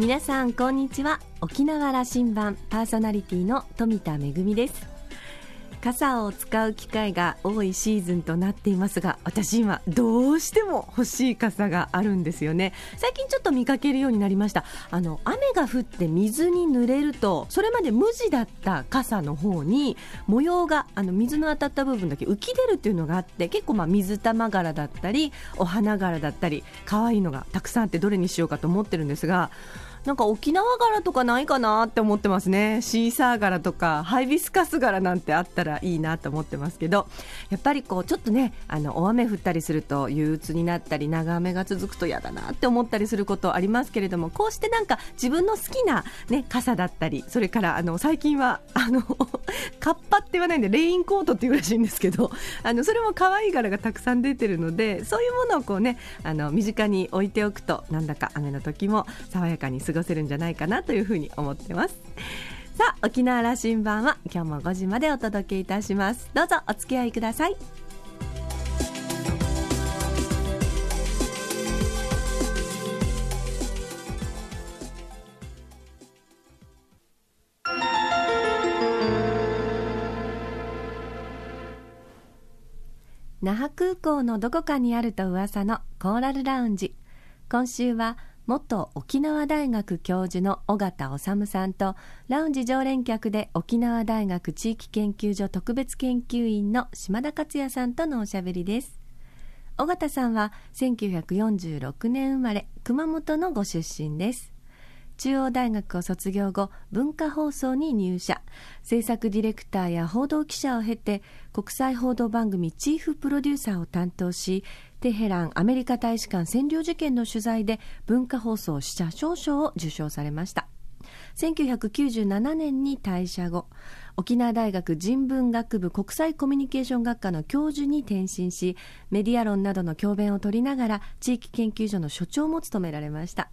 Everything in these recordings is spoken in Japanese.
皆さんこんにちは。沖縄羅針盤パーソナリティの富田恵です。傘を使う機会が多いシーズンとなっていますが私今どうしても欲しい傘があるんですよね。最近ちょっと見かけるようになりました。あの雨が降って水に濡れるとそれまで無地だった傘の方に模様があの水の当たった部分だけ浮き出るっていうのがあって結構まあ水玉柄だったりお花柄だったり可愛いのがたくさんあってどれにしようかと思ってるんですがなんか沖縄柄とかないかなって思ってますね。シーサー柄とかハイビスカス柄なんてあったらいいなと思ってますけどやっぱりこうちょっとねあの大雨降ったりすると憂鬱になったり長雨が続くと嫌だなって思ったりすることありますけれどもこうしてなんか自分の好きな、ね、傘だったりそれからあの最近はあの カッパって言わないんでレインコートっていうらしいんですけどあのそれも可愛い柄がたくさん出てるのでそういうものをこうねあの身近に置いておくとなんだか雨の時も爽やかに過過ごせるんじゃないかなというふうに思ってます。さあ沖縄羅針盤は今日も5時までお届けいたします。どうぞお付き合いください。那覇空港のどこかにあると噂のコーラルラウンジ。今週は元沖縄大学教授の尾形治さんとラウンジ常連客で沖縄大学地域研究所特別研究員の島田克也さんとのおしゃべりです。尾形さんは1946年生まれ熊本のご出身です。中央大学を卒業後文化放送に入社。制作ディレクターや報道記者を経て国際報道番組チーフプロデューサーを担当しテヘランアメリカ大使館占領事件の取材で文化放送社賞賞を受賞されました。1997年に退社後沖縄大学人文学部国際コミュニケーション学科の教授に転身しメディア論などの教鞭を取りながら地域研究所の所長も務められました。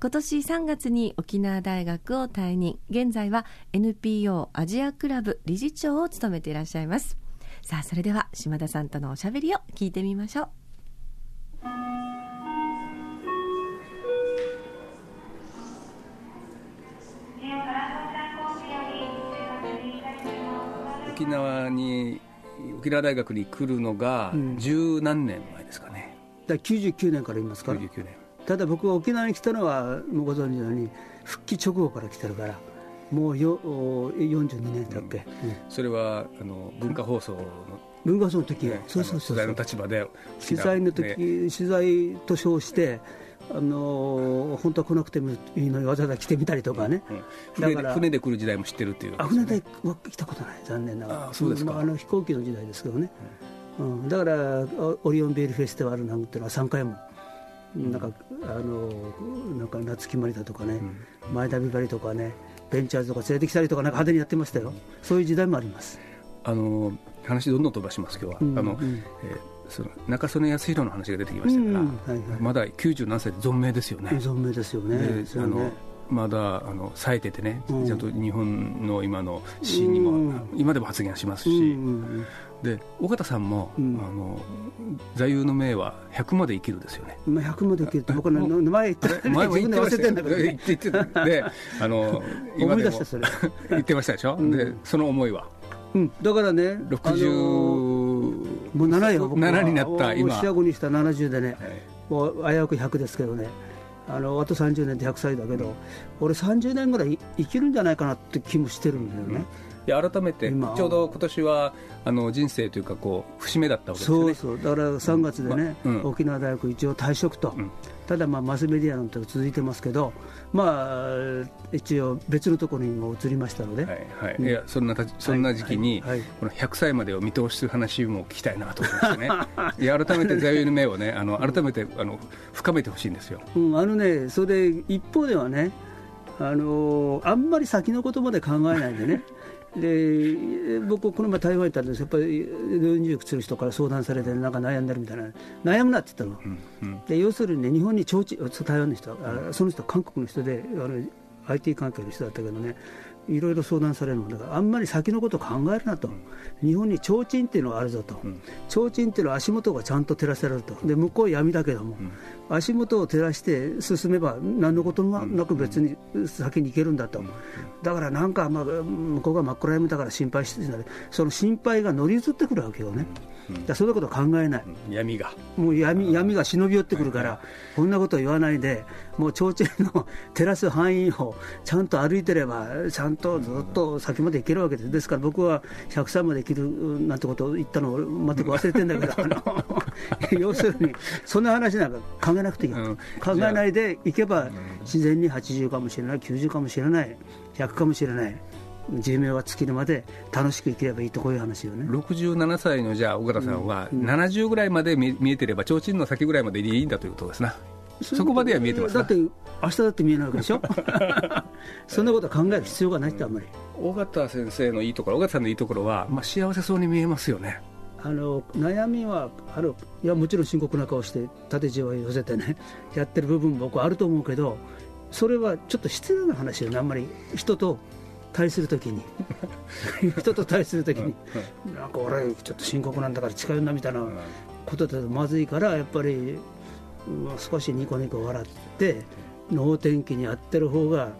今年3月に沖縄大学を退任。現在は NPO アジアクラブ理事長を務めていらっしゃいます。さあそれでは島田さんとのおしゃべりを聞いてみましょう。沖縄に沖縄大学に来るのが十何年前ですかね、だ99年からいますから。99年ただ僕が沖縄に来たのはもうご存知のように復帰直後から来てるからもうよ42年だっけ、うん。うん、それはあの文化放送の文化放送の時、ね、そうそうそう取材の立場で取材の時、ね、取材と称してあの本当は来なくてもいいのにわざわざ来てみたりとかね、うん、だから船で来る時代も知ってるっていう、ね、あ船では来たことない。残念ながら。あそうですか、まあ、あの飛行機の時代ですけどね、うん、うん、だからオリオンビールフェスティバルなんていうのは3回もなんかあのなんか夏木まりだとかね、前田美バリとかねベンチャーズとか連れてきたりとかなんか派手にやってましたよ。そういう時代もあります。あの話どんどん飛ばします今日は、うんあの、えーその中曽根康弘の話が出てきましたから、うんはいはい、まだ97歳で存命ですよね。存命ですよね。ね。あのまだあの冴えててね、うん、ちゃんと日本の今のシーンにも、うん、今でも発言しますし、うん、で尾形さんも、あの座右の銘は100まで生きるですよね。まあ100まで生きるって僕の前言って前も言ってました 言って言ってであの 今でも 言ってましたでしょ？でその思いは？うん、だからね、60、あのー、もう7よ、僕7になった今、四捨五にした70でね、はい、もう危うく100ですけどね、あのあと30年で100歳だけど、うん、俺、30年ぐらい生きるんじゃないかなって気もしてるんだよね。うん。いや改めてちょうど今年はあの人生というかこう節目だったわけですね。そうそう。だから3月でね、うんまうん、沖縄大学一応退職と、うん、ただまあマスメディアなんて続いてますけどまあ一応別のところにも移りましたので、はいはい、いやそんなそんな時期に、はい。はい、この100歳までを見通す話も聞きたいなと思いましてね。いや改めて座右の銘をねあの改めてあの深めてほしいんですよ、うん、あのねそれ一方ではねあのあんまり先のことまで考えないでね で僕、この前台湾行ったんですやっぱり40する人から相談されてなんか悩んでるみたいな。悩むなって言ったの、うんうん、で要するに、ね、日本に提灯台湾の人、うん、その人韓国の人であの IT 関係の人だったけどねいろいろ相談されるの。だからあんまり先のことを考えるなと、日本に提灯っていうのがあるぞと、提灯っていうのは足元がちゃんと照らせられると。で向こう闇だけども、足元を照らして進めば何のこともなく別に先に行けるんだと、だからなんか、まあ、向こうが真っ暗闇だから心配してるその心配が乗り移ってくるわけよね。だそんなこと考えない、闇が。もう闇闇が忍び寄ってくるから、こんなこと言わないで、もう提灯の照らす範囲をちゃんと歩いてれば、ちゃんとずっと先まで行けるわけです、ですから僕は100歳まで生きるなんてことを言ったのを全く忘れてるんだけど、要するに、そんな話なんか考えなくていい、うん、考えないでいけば、自然に80かもしれない、90かもしれない、100かもしれない。寿命は尽きるまで楽しく生きればいいとこういう話よね。67歳のじゃあ岡田さんは、70ぐらいまで見えてれば提灯の先ぐらいまででいいんだということですなそこまでは見えてますだって明日だって見えないわけでしょ？そんなこと考える必要がないってあんまり。尾形先生のいいところ尾形さんのいいところは、まあ、幸せそうに見えますよね。あの悩みはある。いやもちろん深刻な顔して縦じわ寄せてねやってる部分僕はあると思うけどそれはちょっと失礼な話よねあんまり人と対するときに。人と対するときになんか俺ちょっと深刻なんだから近寄んなみたいなことだとまずいからやっぱり少しニコニコ笑って能天気にやってる方が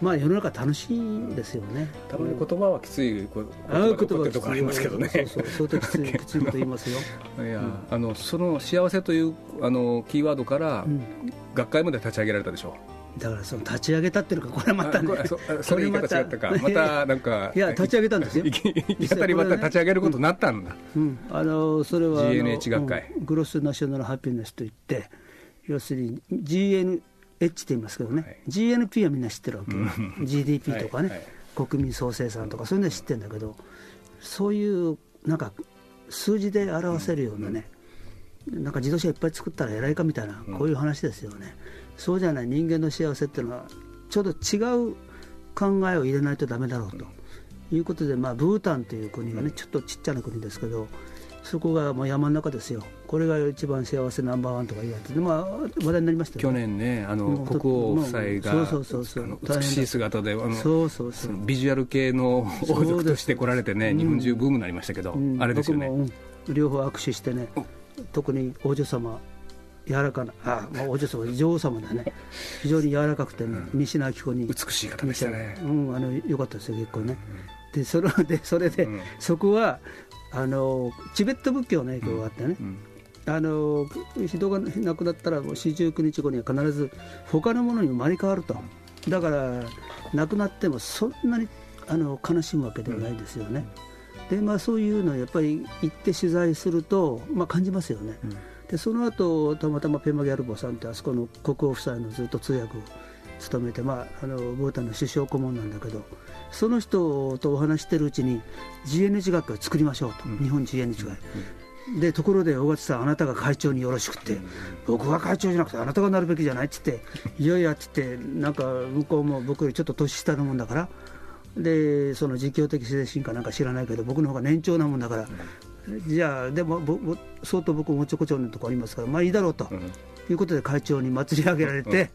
まあ世の中楽しいですよね。たまに言葉はきつい言葉が起こってとかありますけどね。そうそう相当きついきついこと言いますよ。いや、うん、あのその幸せというあのキーワードから、うん、学会まで立ち上げられたでしょう。だからその立ち上げたっていうかこれまたねそそれ言い方違ったかまたなんかいや立ち上げたんですよやたりまた立ち上げることになったんだ、うん、あのそれは GNH 学会、うん、グロスナショナルハピネスといって要するに GNH って言いますけどね、はい、GNP はみんな知ってるわけよ。GDP とかね、はい。はい、国民総生産とかそういうのは知ってるんだけどそういうなんか数字で表せるようなね、なんか自動車いっぱい作ったら偉いかみたいな、こういう話ですよね。そうじゃない人間の幸せっていうのはちょうど違う考えを入れないとだめだろうと。いうことで、まあ、ブータンという国がねちょっとちっちゃな国ですけどそこがもう山の中ですよ、これが一番幸せナンバーワンとか言われて、まあ、話題になりました、ね、去年ね、あの国王夫妻が美しい姿で、あのそうそうそう。ビジュアル系の王族として来られてね、日本中ブームになりましたけど、うん、あれですよね、うん、両方握手してね、特に王女様、柔らかな、あまあ、お嬢様、女王様だね、非常に柔らかくて、ね、うん、西野明子に、美しい方でしたね、うん、あのよかったですよ、結構ね。でそれでそれで、うん、そこはあのチベット仏教の影響があってね、あの人が亡くなったら、四十九日後には必ず他のものに生まれ変わると、だから亡くなってもそんなにあの悲しむわけではないですよね。でまあ、そういうのをやっぱり行って取材すると、まあ、感じますよね。でその後たまたまペマギャルボさんってあそこの国王夫妻のずっと通訳を務めて、まあ、あのブータンの首相顧問なんだけどその人とお話してるうちに GNH 学会を作りましょうと、うん、日本 GNH 会、うん、でところで大勝さんあなたが会長によろしくって、うん、僕は会長じゃなくてあなたがなるべきじゃないって言って いやいやって言ってなんか向こうも僕よりちょっと年下のもんだからでその実況的精神かなんか知らないけど僕の方が年長なもんだからじゃあでも相当僕もちょこちょのとこありますからまあいいだろうと、いうことで会長に祭り上げられて、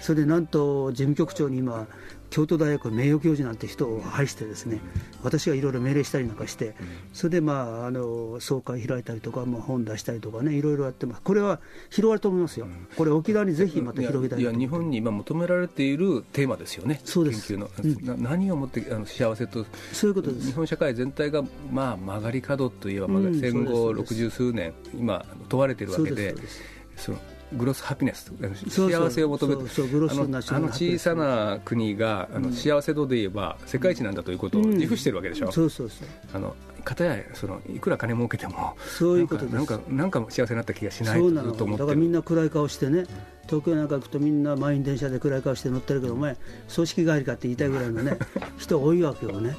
それでなんと事務局長に今京都大学名誉教授なんて人を配してですね私がいろいろ命令したりなんかして、それでまああの総会開いたりとか、まあ、本出したりとかねいろいろやってますこれは広がると思いますよ、これ沖縄にぜひまた広げたいいや日本に今求められているテーマですよねそうです。研究の、うん、何をもってあの幸せとそういうことです。日本社会全体が、まあ、曲がり角といえば、まあ、戦後六十数年今問われているわけでそのグロスハピネス幸せを求めて。あの小さな国があの幸せ度で言えば世界一なんだということを自負してるわけでしょ、うん、そうそうそう。あの片やそのいくら金儲けてもそういうことなんかなんか幸せになった気がしないと思ってだからみんな暗い顔してね東京なんか行くとみんな満員電車で暗い顔して乗ってるけどお前葬式帰りかって言いたいぐらいのね 人多いわけよね。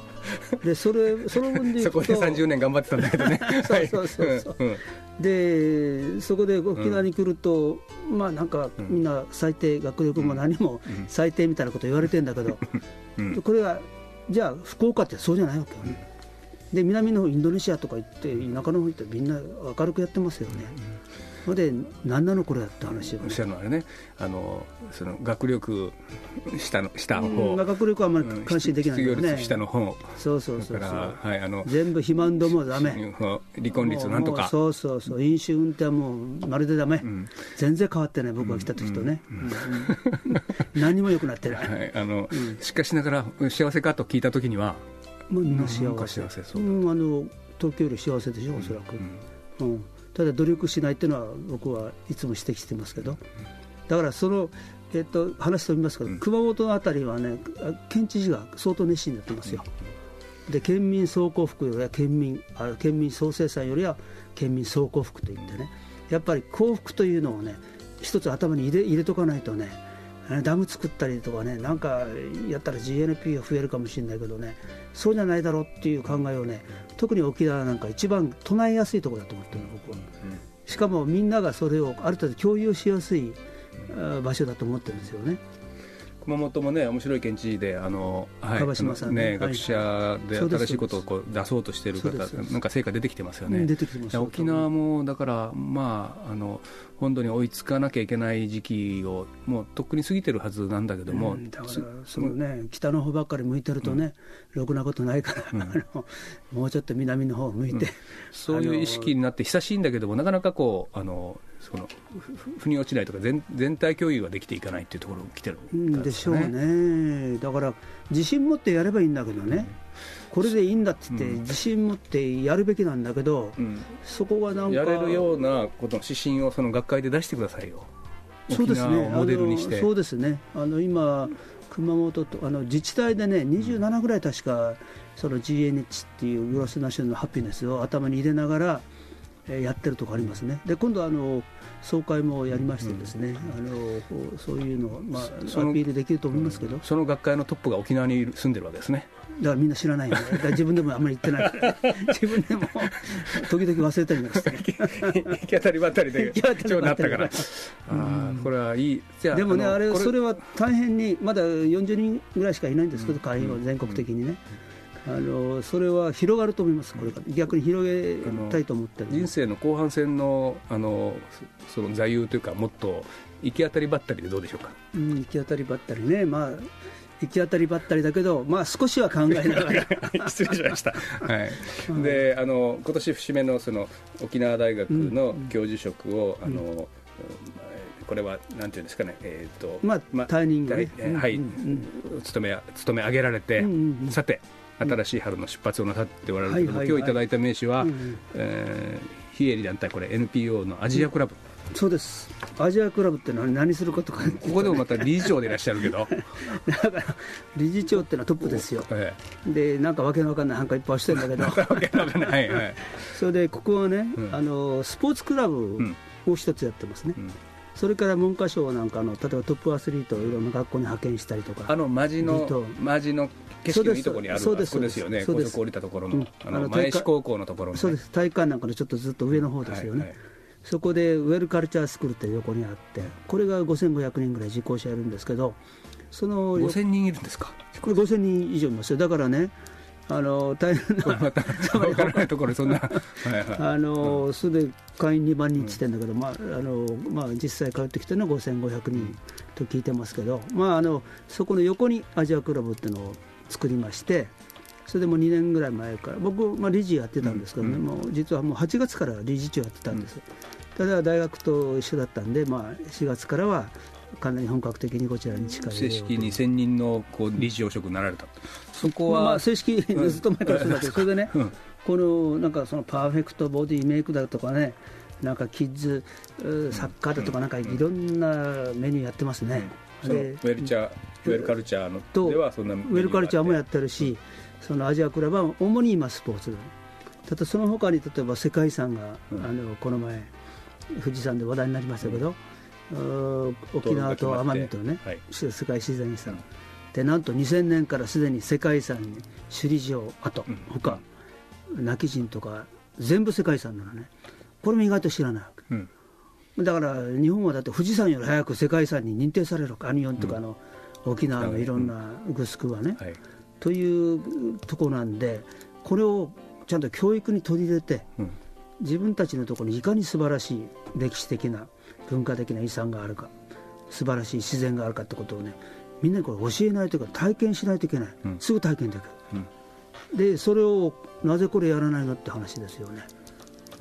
でそれその分でそこで30年頑張ってたんだけどね。そうそうそうそう、うんでそこで沖縄に来ると、うん、まあなんかみんな最低、学力も何も最低みたいなこと言われてるんだけど、うん、これはじゃあ福岡ってそうじゃないわけよね、で南の方インドネシアとか行って田舎の方行ってみんな明るくやってますよね、ほんで何なのこれやって話を、おっしゃるのはね。あのその学力下の下のうん方、まあ学力はあんまり監視できないけどね。下の方。そうそうそうだから、はい、あの全部肥満度もダメ。離婚率なんとか。そうそうそう。飲酒運転はもうまるでダメ、ん。全然変わってない僕が来た時とね、うんうん何も良くなってない、はい、あのしかしながら幸せかと聞いたときにはもう幸せ。幸せそううん、あの東京より幸せでしょおそらく、うんただ努力しないっていうのは僕はいつも指摘してますけど。だからその、えっと話飛びますけど、熊本のあたりはねあ県知事が相当熱心になってますよ、で県民総幸福よりは県民あ県民総生産よりは県民総幸福といってね。やっぱり幸福というのをね一つ頭に入れ入れとかないとねえダム作ったりとかねなんかやったら GNP が増えるかもしれないけどねそうじゃないだろうっていう考えをね特に沖縄なんか一番唱えやすいところだと思ってるの僕はしかもみんながそれをある程度共有しやすい場所だと思ってるんですよね。熊本もね面白い県知事であの、はい、ねね、はい。学者で新しいことをこう出そうとしている方なんか成果出てきてますよね、沖縄もだからまああの本土に追いつかなきゃいけない時期をもうとっくに過ぎてるはずなんだけども、うんだからそのね北の方ばっかり向いてるとね、ろくなことないから、もうちょっと南の方を向いて、そういう意識になって久しいんだけどもなかなかこうあのその腑に落ちないとか全全体共有ができていかないっていうところが来てるうんからでしょうね、だから自信持ってやればいいんだけどね、これでいいんだって言って、自信持ってやるべきなんだけど、うん。そこがなんか、やれるようなことの指針をその学会で出してくださいよ。そうですね。モデルにして。そうですね。あの今、熊本とあの自治体でね27ぐらい確かその GNH っていうグロスナショナルハピネスを頭に入れながら、えーやってるとこありますね。で今度あの総会もやりましてですね、あのこうそういうのを、まあ、アピールできると思いますけど、その学会のトップが沖縄に住んでるわけですね。だからみんな知らないよね、だ自分でもあんまり言ってない。自分でも時々忘れたりなんかして、行き当たりばったりで行き当たりばったり長になったから。あーこれはいい。じゃでもね、あれこそれは大変に、まだ40人ぐらいしかいないんですけど、会員は全国的にね、あのそれは広がると思います、これから、逆に広げたいと思ってる人生の後半戦のあのそその座右というかもっと行き当たりばったりでどうでしょうか？うん、行き当たりばったりね、まあ、行き当たりばったりだけど、まあ、少しは考えながら。失礼しました、はい、であの今年節目のその沖縄大学の教授職を、あのこれはなんていうんですかね、えーとまあ退任がね。はいはい。うん勤め勤め上げられて、うんうんうん。さて新しい春の出発をなさっておられるけども、はいはいはい今日いただいた名刺は、うんうん。えー非営利団体これ NPO のアジアクラブ、そうです、アジアクラブってのは何することか、ここでもまた理事長でいらっしゃるけど、だから理事長ってのはトップですよ、えでなんかわけのわかんないなんかいっぱいしてるんだけど、えわけわかんない。はいはい。それでここはね、うん。あのスポーツクラブを一つやってますね、うんそれから文科省なんかの、例えばトップアスリートをいろんな学校に派遣したりとか、あのマジのマジの景色のいいところにあるそうです。ですよね。そうです。高速降りたところの,、うん。あの前市高校のところの、ね、そうです。体育館なんかのちょっとずっと上の方ですよね、そこでウェルカルチャースクールって横にあって、これが5500人ぐらい受講者いるんですけど、その5000人いるんですか？これ5000人以上いますよ、だからね、あの大変な、分からないところにそんなあのそれで会員2万人って言ってんだけど、まああのまあ、実際通ってきてるのは5500人と聞いてますけど、まあ、あのそこの横にアジアクラブっていうのを作りまして、それでもう2年ぐらい前から、僕、まあ、理事やってたんですけどね、うん。もう実はもう8月から理事長やってたんです、ただ大学と一緒だったんで、まあ、4月からはかなり本格的にこちらに近い正式に1000人のこう理事長職になられた。そこは、まあまあ、正式、ずっと前からそうだけど、それでね、うん。このなんかそのパーフェクトボディメイクだとかね、なんかキッズサッカーだとか、なんかいろんなメニューやってますね。そのウでェルチャーウェルカルチャーのとではそんなウェルカルチャーもやっってるし、そのアジアクラブは主に今、スポーツ。ただその他に例えば世界遺産が、うん。あのこの前、富士山で話題になりましたけど、沖縄と奄美とね、はい。世界自然遺産、でなんと2000年からすでに世界遺産に首里城跡、うん。他亡き人とか全部世界遺産なのね。これも意外と知らないわけ。うん。だから日本はだって富士山より早く世界遺産に認定されるアニオンとかの、沖縄のいろんなグスクはね、はい。というとこなんでこれをちゃんと教育に取り入れてうん。自分たちのところにいかに素晴らしい歴史的な文化的な遺産があるか素晴らしい自然があるかってことをねみんなにこれ教えないというか体験しないといけない、うん、すぐ体験できる、うん、でそれをなぜこれやらないのって話ですよね。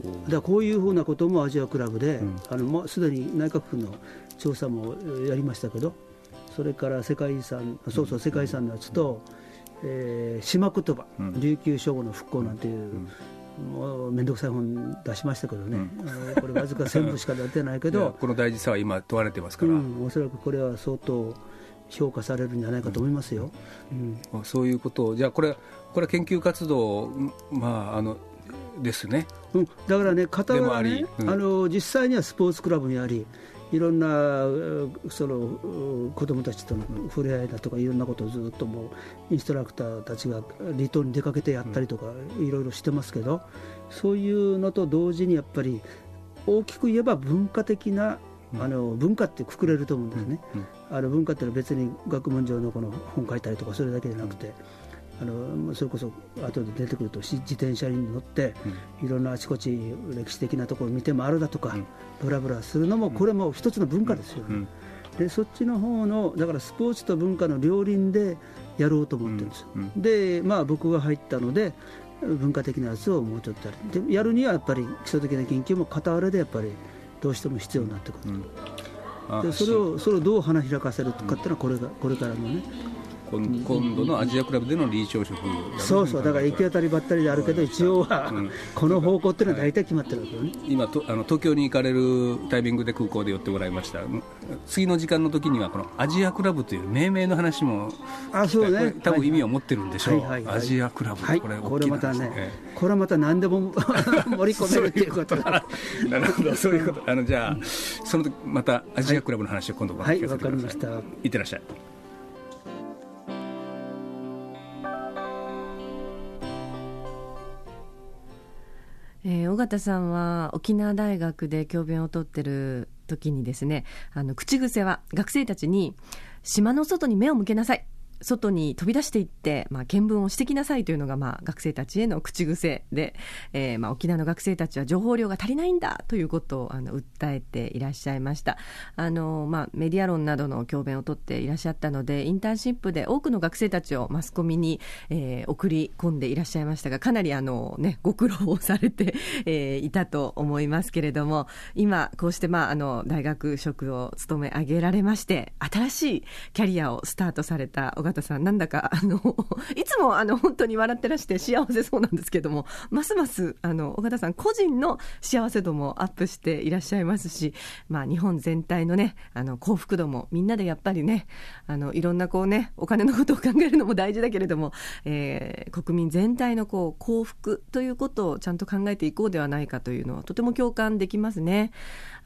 だからこういうふうなこともアジアクラブで、うん、あのもうすでに内閣府の調査もやりましたけどそれから世界遺産そうそう世界遺産のやつと、えー、島言葉、琉球書語の復興なんていう、もう面倒くさい本出しましたけどね、うん、これわずか1000部しか出てないけど この大事さは今問われてますから、うん、おそらくこれは相当評価されるんじゃないかと思いますよ、うん、そういうことを。じゃあこれこれは研究活動まああのですね、うん、だからね、方はね、あの実際にはスポーツクラブにあり、いろんなその子どもたちとの触れ合いだとかいろんなことをずっともうインストラクターたちが離島に出かけてやったりとかいろいろしてますけどそういうのと同時にやっぱり大きく言えば文化的なあの文化ってくくれると思うんですね、あの文化っていうのは別に学問上のこの本書いたりとかそれだけじゃなくて。あのそれこそ後で出てくると自転車に乗って、いろんなあちこち歴史的なところを見て回るだとか、ブラブラするのもこれも一つの文化ですよね。でそっちの方のだからスポーツと文化の両輪でやろうと思ってるんです、でまあ僕が入ったので文化的なやつをもうちょっとやる。でやるにはやっぱり基礎的な研究も傍らでやっぱりどうしても必要になってくるでそれをそれをどう花開かせるかっていうのはこれがこれからのね今度のアジアクラブでの理事長職そうそうだから行き当たりばったりであるけど一応は、この方向っていうのは大体決まってるわけよね、今とあの東京に行かれるタイミングで空港で寄ってもらいました。次の時間の時にはこのアジアクラブという命名の話もあそうね。多分意味を持ってるんでしょう、はいはい、アジアクラブ、はい、これこれまたね、これはまた何でも 盛り込めるっていうことな。るほど。そういうこと。あのじゃあその時またアジアクラブの話を今度はいわかりました。いってらっしゃいえー、尾形さんは沖縄大学で教鞭をとってる時にですねあの口癖は学生たちに島の外に目を向けなさい。外に飛び出していって、まあ、見聞をしてきなさいというのが、まあ、学生たちへの口癖で、えーまあ、沖縄の学生たちは情報量が足りないんだということをあの訴えていらっしゃいました。あの、まあ、メディア論などの教鞭をとっていらっしゃったのでインターンシップで多くの学生たちをマスコミに、えー、送り込んでいらっしゃいましたがかなりあの、ね、ご苦労をされて、えー、いたと思いますけれども今こうして、まあ、あの大学職を務め上げられまして新しいキャリアをスタートされた小形さんなんだかあの いつもあの本当に笑ってらして幸せそうなんですけどもますますあの岡田さん個人の幸せ度もアップしていらっしゃいますし、まあ、日本全体のねあの幸福度もみんなでやっぱりねあのいろんなこうねお金のことを考えるのも大事だけれども、えー、国民全体のこう幸福ということをちゃんと考えていこうではないかというのはとても共感できますね。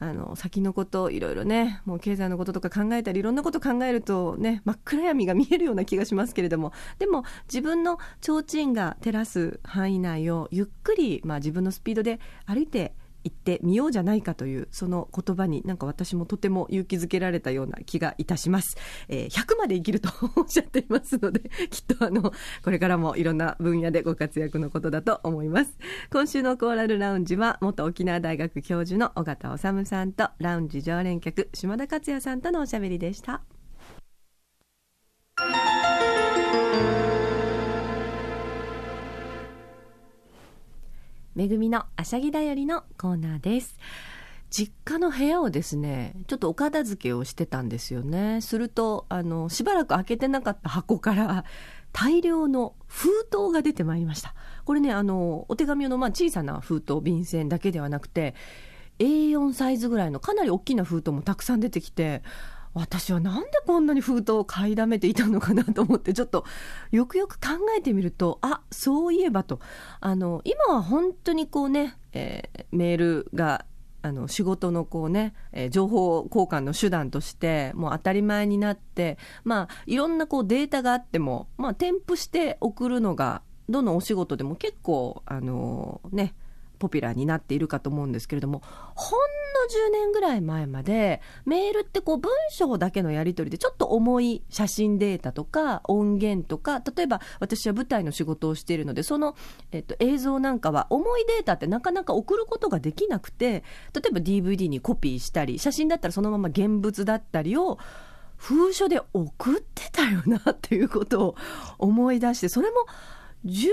あの先のこといろいろねもう経済のこととか考えたりいろんなこと考えるとね真っ暗闇が見えるよような気がしますけれども。でも自分の提灯が照らす範囲内をゆっくり、まあ、自分のスピードで歩いて行ってみようじゃないかというその言葉になんか私もとても勇気づけられたような気がいたします、えー、100まで生きるとおっしゃっていますので きっとあのこれからもいろんな分野でご活躍のことだと思います。今週のコーラルラウンジは元沖縄大学教授の尾形治さんとラウンジ常連客島田克也さんとのおしゃべりでした。めぐみのあしゃぎだよりのコーナーです。実家の部屋をですね、ちょっとお片付けをしてたんですよね。すると、あの、しばらく開けてなかった箱から大量の封筒が出てまいりました。これね、あの、お手紙のまあ小さな封筒、便箋だけではなくて、A4 サイズぐらいのかなり大きな封筒もたくさん出てきて、私はなんでこんなに封筒を買いだめていたのかなと思ってちょっとよくよく考えてみるとあそういえばと。あの今は本当にこうね、えー、メールがあの仕事のこうね、えー、情報交換の手段としてもう当たり前になって、まあ、いろんなこうデータがあっても、まあ、添付して送るのがどのお仕事でも結構あのねポピュラーになっているかと思うんですけれどもほんの10年ぐらい前までメールってこう文章だけのやり取りでちょっと重い写真データとか音源とか例えば私は舞台の仕事をしているのでその、えっと、映像なんかは重いデータってなかなか送ることができなくて例えば DVD にコピーしたり写真だったらそのまま現物だったりを封書で送ってたよなっていうことを思い出してそれも10年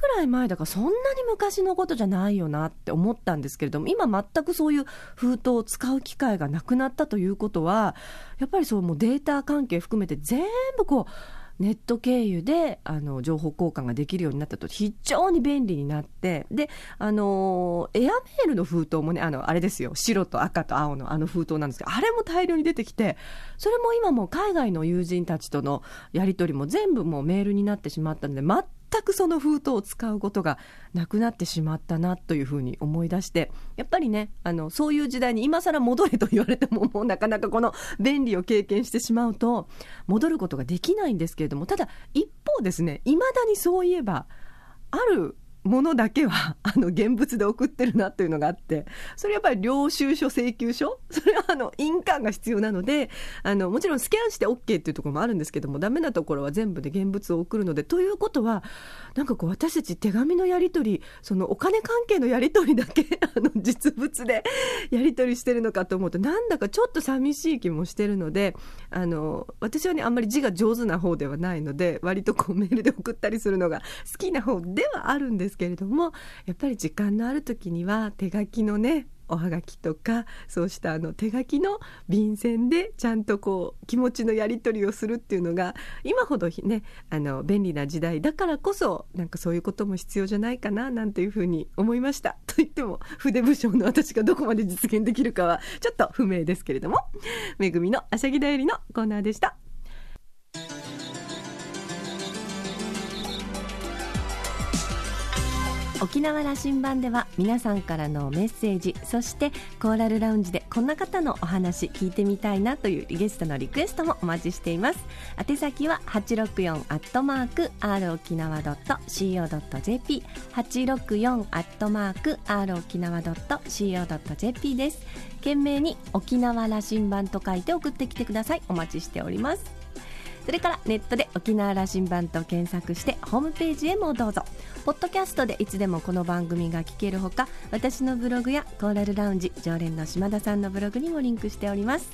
ぐらい前だからそんなに昔のことじゃないよなって思ったんですけれども今全くそういう封筒を使う機会がなくなったということはやっぱりそうもうデータ関係含めて全部こうネット経由であの情報交換ができるようになったと。非常に便利になって。であのエアメールの封筒もねあのあれですよ。白と赤と青のあの封筒なんですけどあれも大量に出てきてそれも今も海外の友人たちとのやり取りも全部もうメールになってしまったので全全くその封筒を使うことがなくなってしまったなというふうに思い出してやっぱりねあのそういう時代に今更戻れと言われてももうなかなかこの便利を経験してしまうと戻ることができないんですけれどもただ一方ですね未だにそういえばあるものだけは あの現物で送ってるなというのがあってそれやっぱり領収書請求書？それはあの印鑑が必要なのであのもちろんスキャンして OK っていうところもあるんですけどもダメなところは全部で現物を送るのでということはなんかこう私たち手紙のやり取りそのお金関係のやり取りだけ あの実物でやり取りしてるのかと思うとなんだかちょっと寂しい気もしてるのであの私はねあんまり字が上手な方ではないので割とこうメールで送ったりするのが好きな方ではあるんですですけれどもやっぱり時間のある時には手書きのねおはがきとかそうしたあの手書きの便箋でちゃんとこう気持ちのやり取りをするっていうのが今ほどねあの便利な時代だからこそなんかそういうことも必要じゃないかななんていうふうに思いました と言っても筆武将の私がどこまで実現できるかはちょっと不明ですけれどもめぐみのあしゃぎだよりのコーナーでした。沖縄羅針盤では皆さんからのメッセージそしてコーラルラウンジでこんな方のお話聞いてみたいなというゲストのリクエストもお待ちしています。宛先は864アットマーク r 沖縄 .co.jp 864アットマーク r 沖縄 .co.jp です。懸命に沖縄羅針盤と書いて送ってきてください。お待ちしております。それからネットで沖縄羅針盤と検索してホームページへもどうぞ。ポッドキャストでいつでもこの番組が聞けるほか私のブログやコーラルラウンジ常連の島田さんのブログにもリンクしております。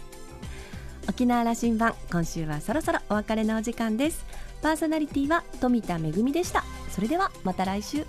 沖縄羅針盤今週はそろそろお別れのお時間です。パーソナリティは富田恵でした。それではまた来週。